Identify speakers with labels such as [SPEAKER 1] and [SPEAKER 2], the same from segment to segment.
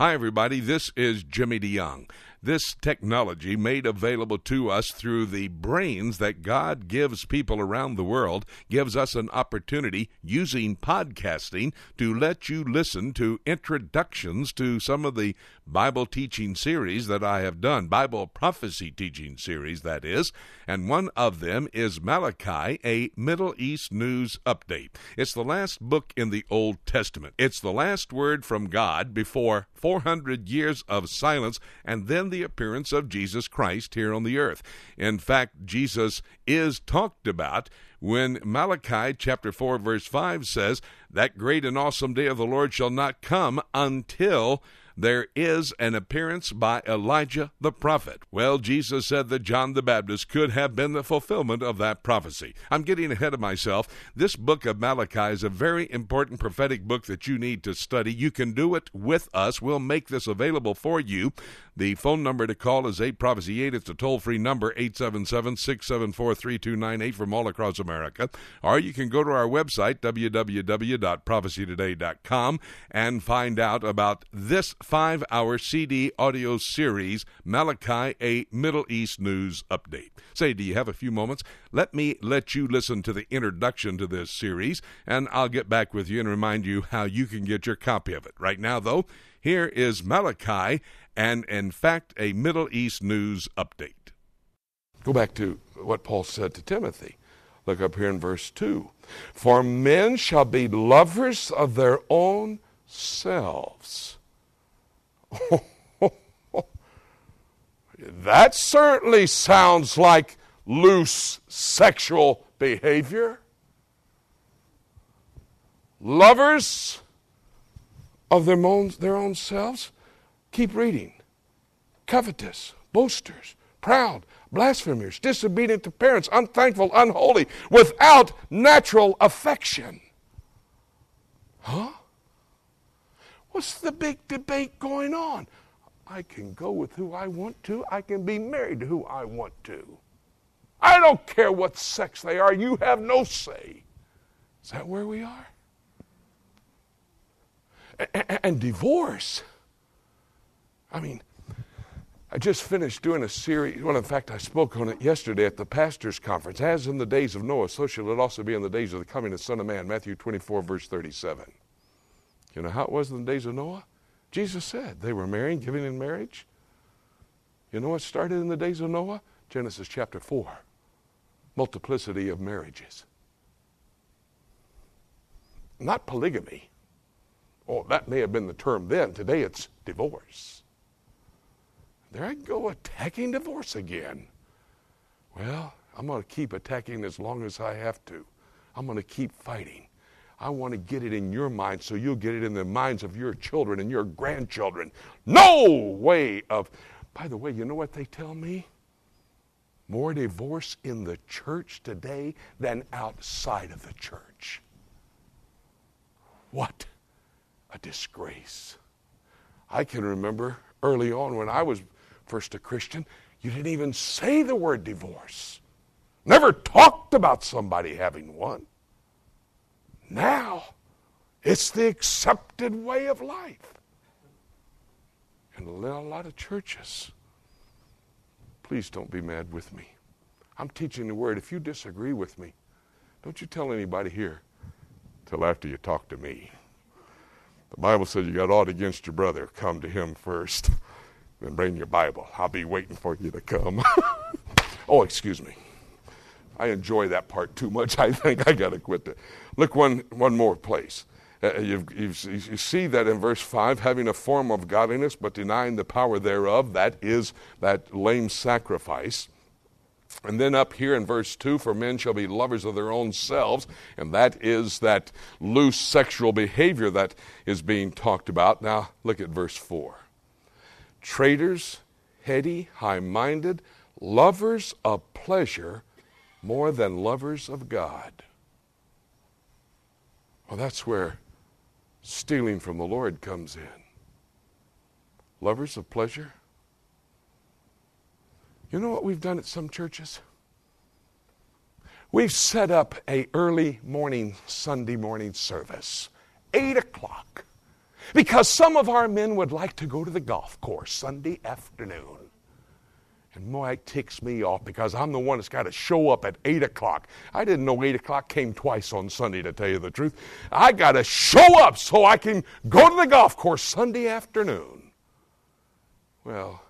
[SPEAKER 1] Hi, everybody. This is Jimmy DeYoung. This technology made available to us through the brains that God gives people around the world gives us an opportunity using podcasting to let you listen to introductions to some of the Bible teaching series that I have done, Bible prophecy teaching series, that is, and one of them is Malachi, a Middle East news update. It's the last book in the Old Testament. It's the last word from God before 400 years of silence and then the appearance of Jesus Christ here on the earth. In fact, Jesus is talked about when Malachi chapter 4 verse 5 says, That great and awesome day of the Lord shall not come until there is an appearance by Elijah the prophet. Well, Jesus said that John the Baptist could have been the fulfillment of that prophecy. I'm getting ahead of myself. This book of Malachi is a very important prophetic book that you need to study. You can do it with us. We'll make this available for you. The phone number to call is 8 Prophecy 8. It's a toll free number, 877 674 3298 from all across America. Or you can go to our website, www.prophecytoday.com, and find out about this five hour CD audio series, Malachi, a Middle East News Update. Say, do you have a few moments? Let me let you listen to the introduction to this series, and I'll get back with you and remind you how you can get your copy of it. Right now, though, here is Malachi and, in fact, a Middle East News Update. Go back to what Paul said to Timothy. Look up here in verse 2. For men shall be lovers of their own selves that certainly sounds like loose sexual behavior. Lovers of their own, their own selves. Keep reading. Covetous, boasters, proud, blasphemers, disobedient to parents, unthankful, unholy, without natural affection. Huh? What's the big debate going on? I can go with who I want to. I can be married to who I want to. I don't care what sex they are. You have no say. Is that where we are? And divorce. I mean, I just finished doing a series. Well, in fact, I spoke on it yesterday at the pastor's conference. As in the days of Noah, so shall it also be in the days of the coming of the Son of Man. Matthew 24, verse 37. You know how it was in the days of Noah? Jesus said they were marrying, giving in marriage. You know what started in the days of Noah? Genesis chapter 4. Multiplicity of marriages. Not polygamy. Oh, that may have been the term then. Today it's divorce. There I go attacking divorce again. Well, I'm going to keep attacking as long as I have to. I'm going to keep fighting. I want to get it in your mind so you'll get it in the minds of your children and your grandchildren. No way of. By the way, you know what they tell me? More divorce in the church today than outside of the church. What a disgrace. I can remember early on when I was first a Christian, you didn't even say the word divorce. Never talked about somebody having one. Now, it's the accepted way of life. And a lot of churches. Please don't be mad with me. I'm teaching the word. If you disagree with me, don't you tell anybody here till after you talk to me. The Bible says you got aught against your brother, come to him first. Then bring your Bible. I'll be waiting for you to come. oh, excuse me. I enjoy that part too much. I think I got to quit that. Look one, one more place. Uh, uh you you see that in verse 5, having a form of godliness but denying the power thereof, that is that lame sacrifice. And then up here in verse 2, for men shall be lovers of their own selves, and that is that loose sexual behavior that is being talked about. Now look at verse 4. Traitors, heady, high minded, lovers of pleasure more than lovers of God. Well, that's where stealing from the Lord comes in. Lovers of pleasure. You know what we've done at some churches? We've set up a early morning Sunday morning service, eight o'clock, Because some of our men would like to go to the golf course Sunday afternoon. And it ticks me off because I'm the one that's got to show up at 8 o'clock. I didn't know 8 o'clock came twice on Sunday, to tell you the truth. I got to show up so I can go to the golf course Sunday afternoon. Well,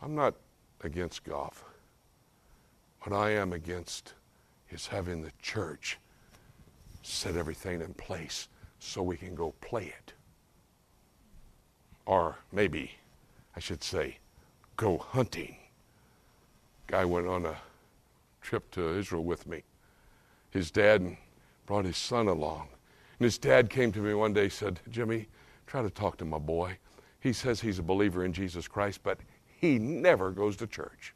[SPEAKER 1] I'm not against golf. What I am against is having the church set everything in place so we can go play it. Or maybe I should say, go hunting. Guy went on a trip to Israel with me. His dad brought his son along. And his dad came to me one day and said, Jimmy, try to talk to my boy. He says he's a believer in Jesus Christ, but he never goes to church.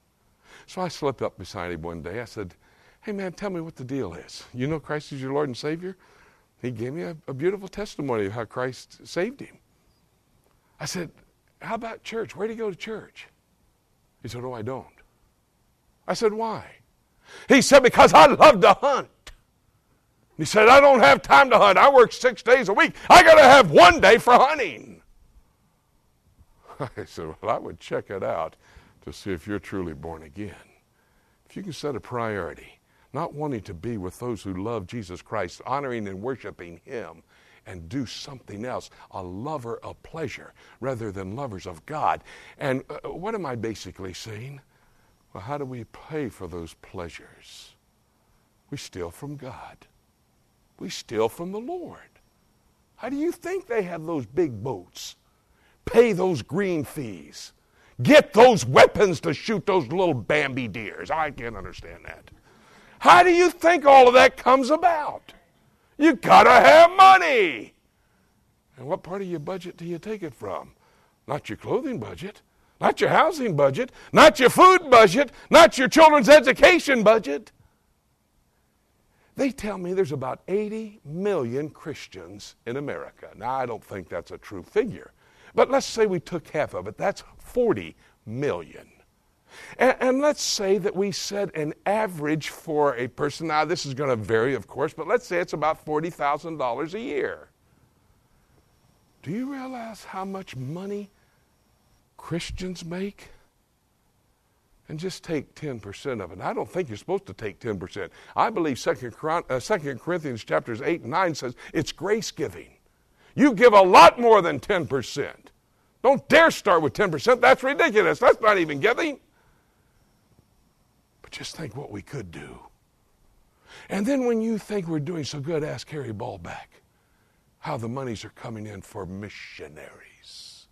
[SPEAKER 1] So I slipped up beside him one day. I said, Hey, man, tell me what the deal is. You know Christ is your Lord and Savior? He gave me a, a beautiful testimony of how Christ saved him. I said, How about church? Where do you go to church? He said, Oh, I don't. I said, Why? He said, Because I love to hunt. He said, I don't have time to hunt. I work six days a week. I got to have one day for hunting. I said, Well, I would check it out to see if you're truly born again. If you can set a priority, not wanting to be with those who love Jesus Christ, honoring and worshiping Him, and do something else, a lover of pleasure rather than lovers of God. And uh, what am I basically saying? Well, how do we pay for those pleasures? We steal from God, we steal from the Lord. How do you think they have those big boats? Pay those green fees. Get those weapons to shoot those little Bambi deers. I can't understand that. How do you think all of that comes about? You gotta have money. And what part of your budget do you take it from? Not your clothing budget, not your housing budget, not your food budget, not your children's education budget. They tell me there's about 80 million Christians in America. Now, I don't think that's a true figure, but let's say we took half of it. That's 40 million. And, and, let's say that we set an average for a person. Now, this is going to vary, of course, but let's say it's about $40,000 a year. Do you realize how much money Christians make? And just take 10% of it. I don't think you're supposed to take 10%. I believe 2 uh, Corinthians chapters 8 and 9 says it's grace giving. You give a lot more than 10%. Don't dare start with 10%. That's ridiculous. That's not even giving. Just think what we could do. And then when you think we're doing so good, ask Harry Ballback how the monies are coming in for missionaries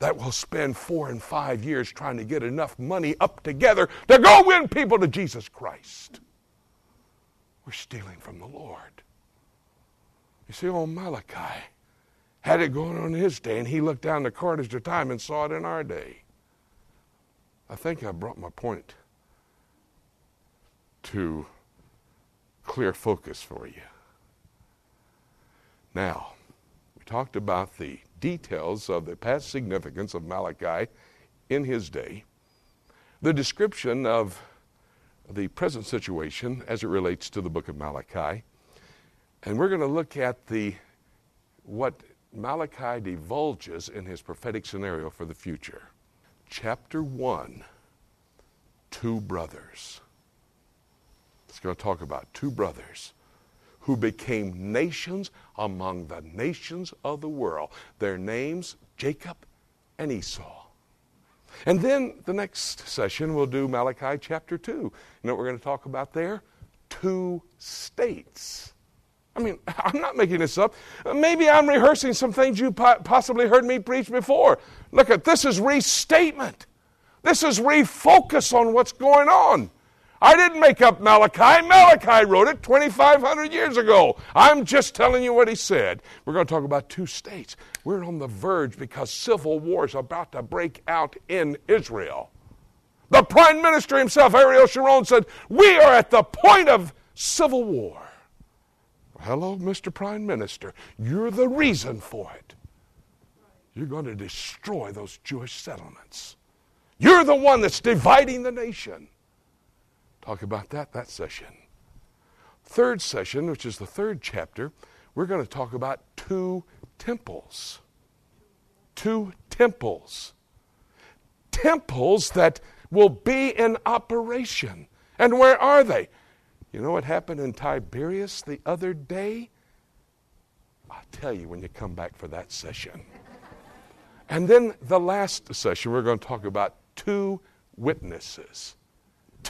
[SPEAKER 1] that will spend four and five years trying to get enough money up together to go win people to Jesus Christ. We're stealing from the Lord. You see, old Malachi had it going on in his day, and he looked down the corridors of time and saw it in our day. I think I brought my point to clear focus for you. Now, we talked about the details of the past significance of Malachi in his day, the description of the present situation as it relates to the book of Malachi, and we're going to look at the what Malachi divulges in his prophetic scenario for the future. Chapter 1 Two Brothers. It's going to talk about two brothers who became nations among the nations of the world. Their names, Jacob and Esau. And then the next session we'll do Malachi chapter 2. You know what we're going to talk about there? Two states. I mean, I'm not making this up. Maybe I'm rehearsing some things you possibly heard me preach before. Look at this is restatement. This is refocus on what's going on. I didn't make up Malachi. Malachi wrote it 2,500 years ago. I'm just telling you what he said. We're going to talk about two states. We're on the verge because civil war is about to break out in Israel. The prime minister himself, Ariel Sharon, said, We are at the point of civil war. Hello, Mr. Prime Minister. You're the reason for it. You're going to destroy those Jewish settlements. You're the one that's dividing the nation. Talk about that that session. Third session, which is the third chapter, we're going to talk about two temples. Two temples. Temples that will be in operation. And where are they? You know what happened in Tiberias the other day? I'll tell you when you come back for that session. And then the last session, we're going to talk about two witnesses.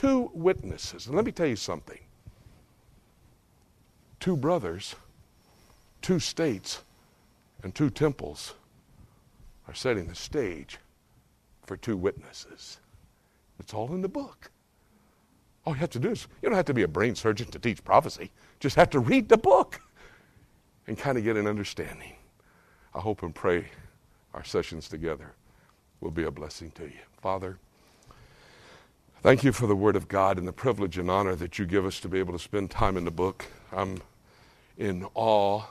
[SPEAKER 1] Two witnesses. And let me tell you something two brothers, two states, and two temples are setting the stage for two witnesses. It's all in the book. All you have to do is, you don't have to be a brain surgeon to teach prophecy. Just have to read the book and kind of get an understanding. I hope and pray our sessions together will be a blessing to you. Father, thank you for the Word of God and the privilege and honor that you give us to be able to spend time in the book. I'm in awe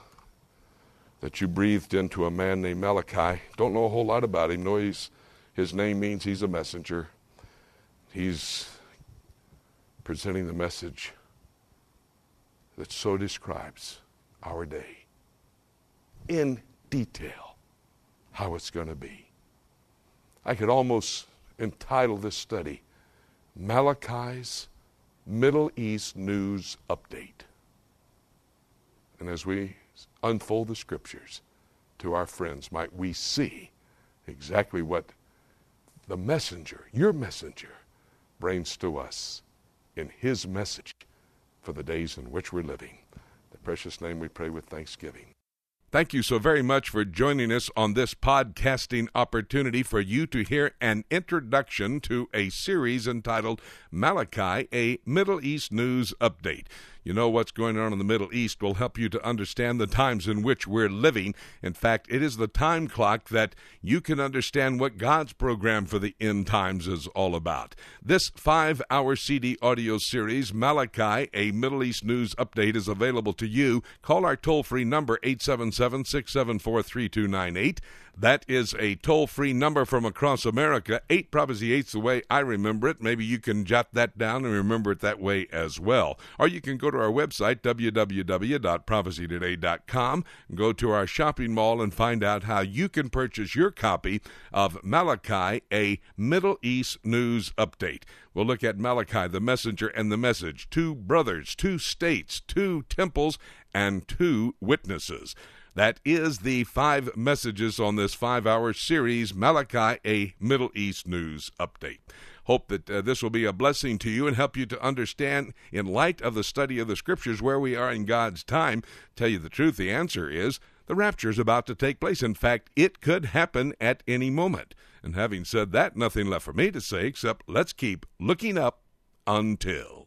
[SPEAKER 1] that you breathed into a man named Malachi. Don't know a whole lot about him. Know he's, his name means he's a messenger. He's presenting the message that so describes our day in detail how it's going to be. I could almost entitle this study Malachi's Middle East News Update. And as we unfold the scriptures to our friends, might we see exactly what the messenger, your messenger, brings to us in his message for the days in which we're living. The precious name we pray with thanksgiving. Thank you so very much for joining us on this podcasting opportunity for you to hear an introduction to a series entitled Malachi, a Middle East News Update. You know what's going on in the Middle East will help you to understand the times in which we're living. In fact, it is the time clock that you can understand what God's program for the end times is all about. This five hour CD audio series, Malachi, a Middle East News Update, is available to you. Call our toll free number, 877 674 3298. That is a toll free number from across America. 8 Prophecy 8's the way I remember it. Maybe you can jot that down and remember it that way as well. Or you can go to our website, www.prophecytoday.com, go to our shopping mall and find out how you can purchase your copy of Malachi, a Middle East News Update. We'll look at Malachi, the messenger, and the message two brothers, two states, two temples, and two witnesses. That is the five messages on this five hour series, Malachi, a Middle East News Update. Hope that uh, this will be a blessing to you and help you to understand, in light of the study of the Scriptures, where we are in God's time. Tell you the truth, the answer is the rapture is about to take place. In fact, it could happen at any moment. And having said that, nothing left for me to say except let's keep looking up until.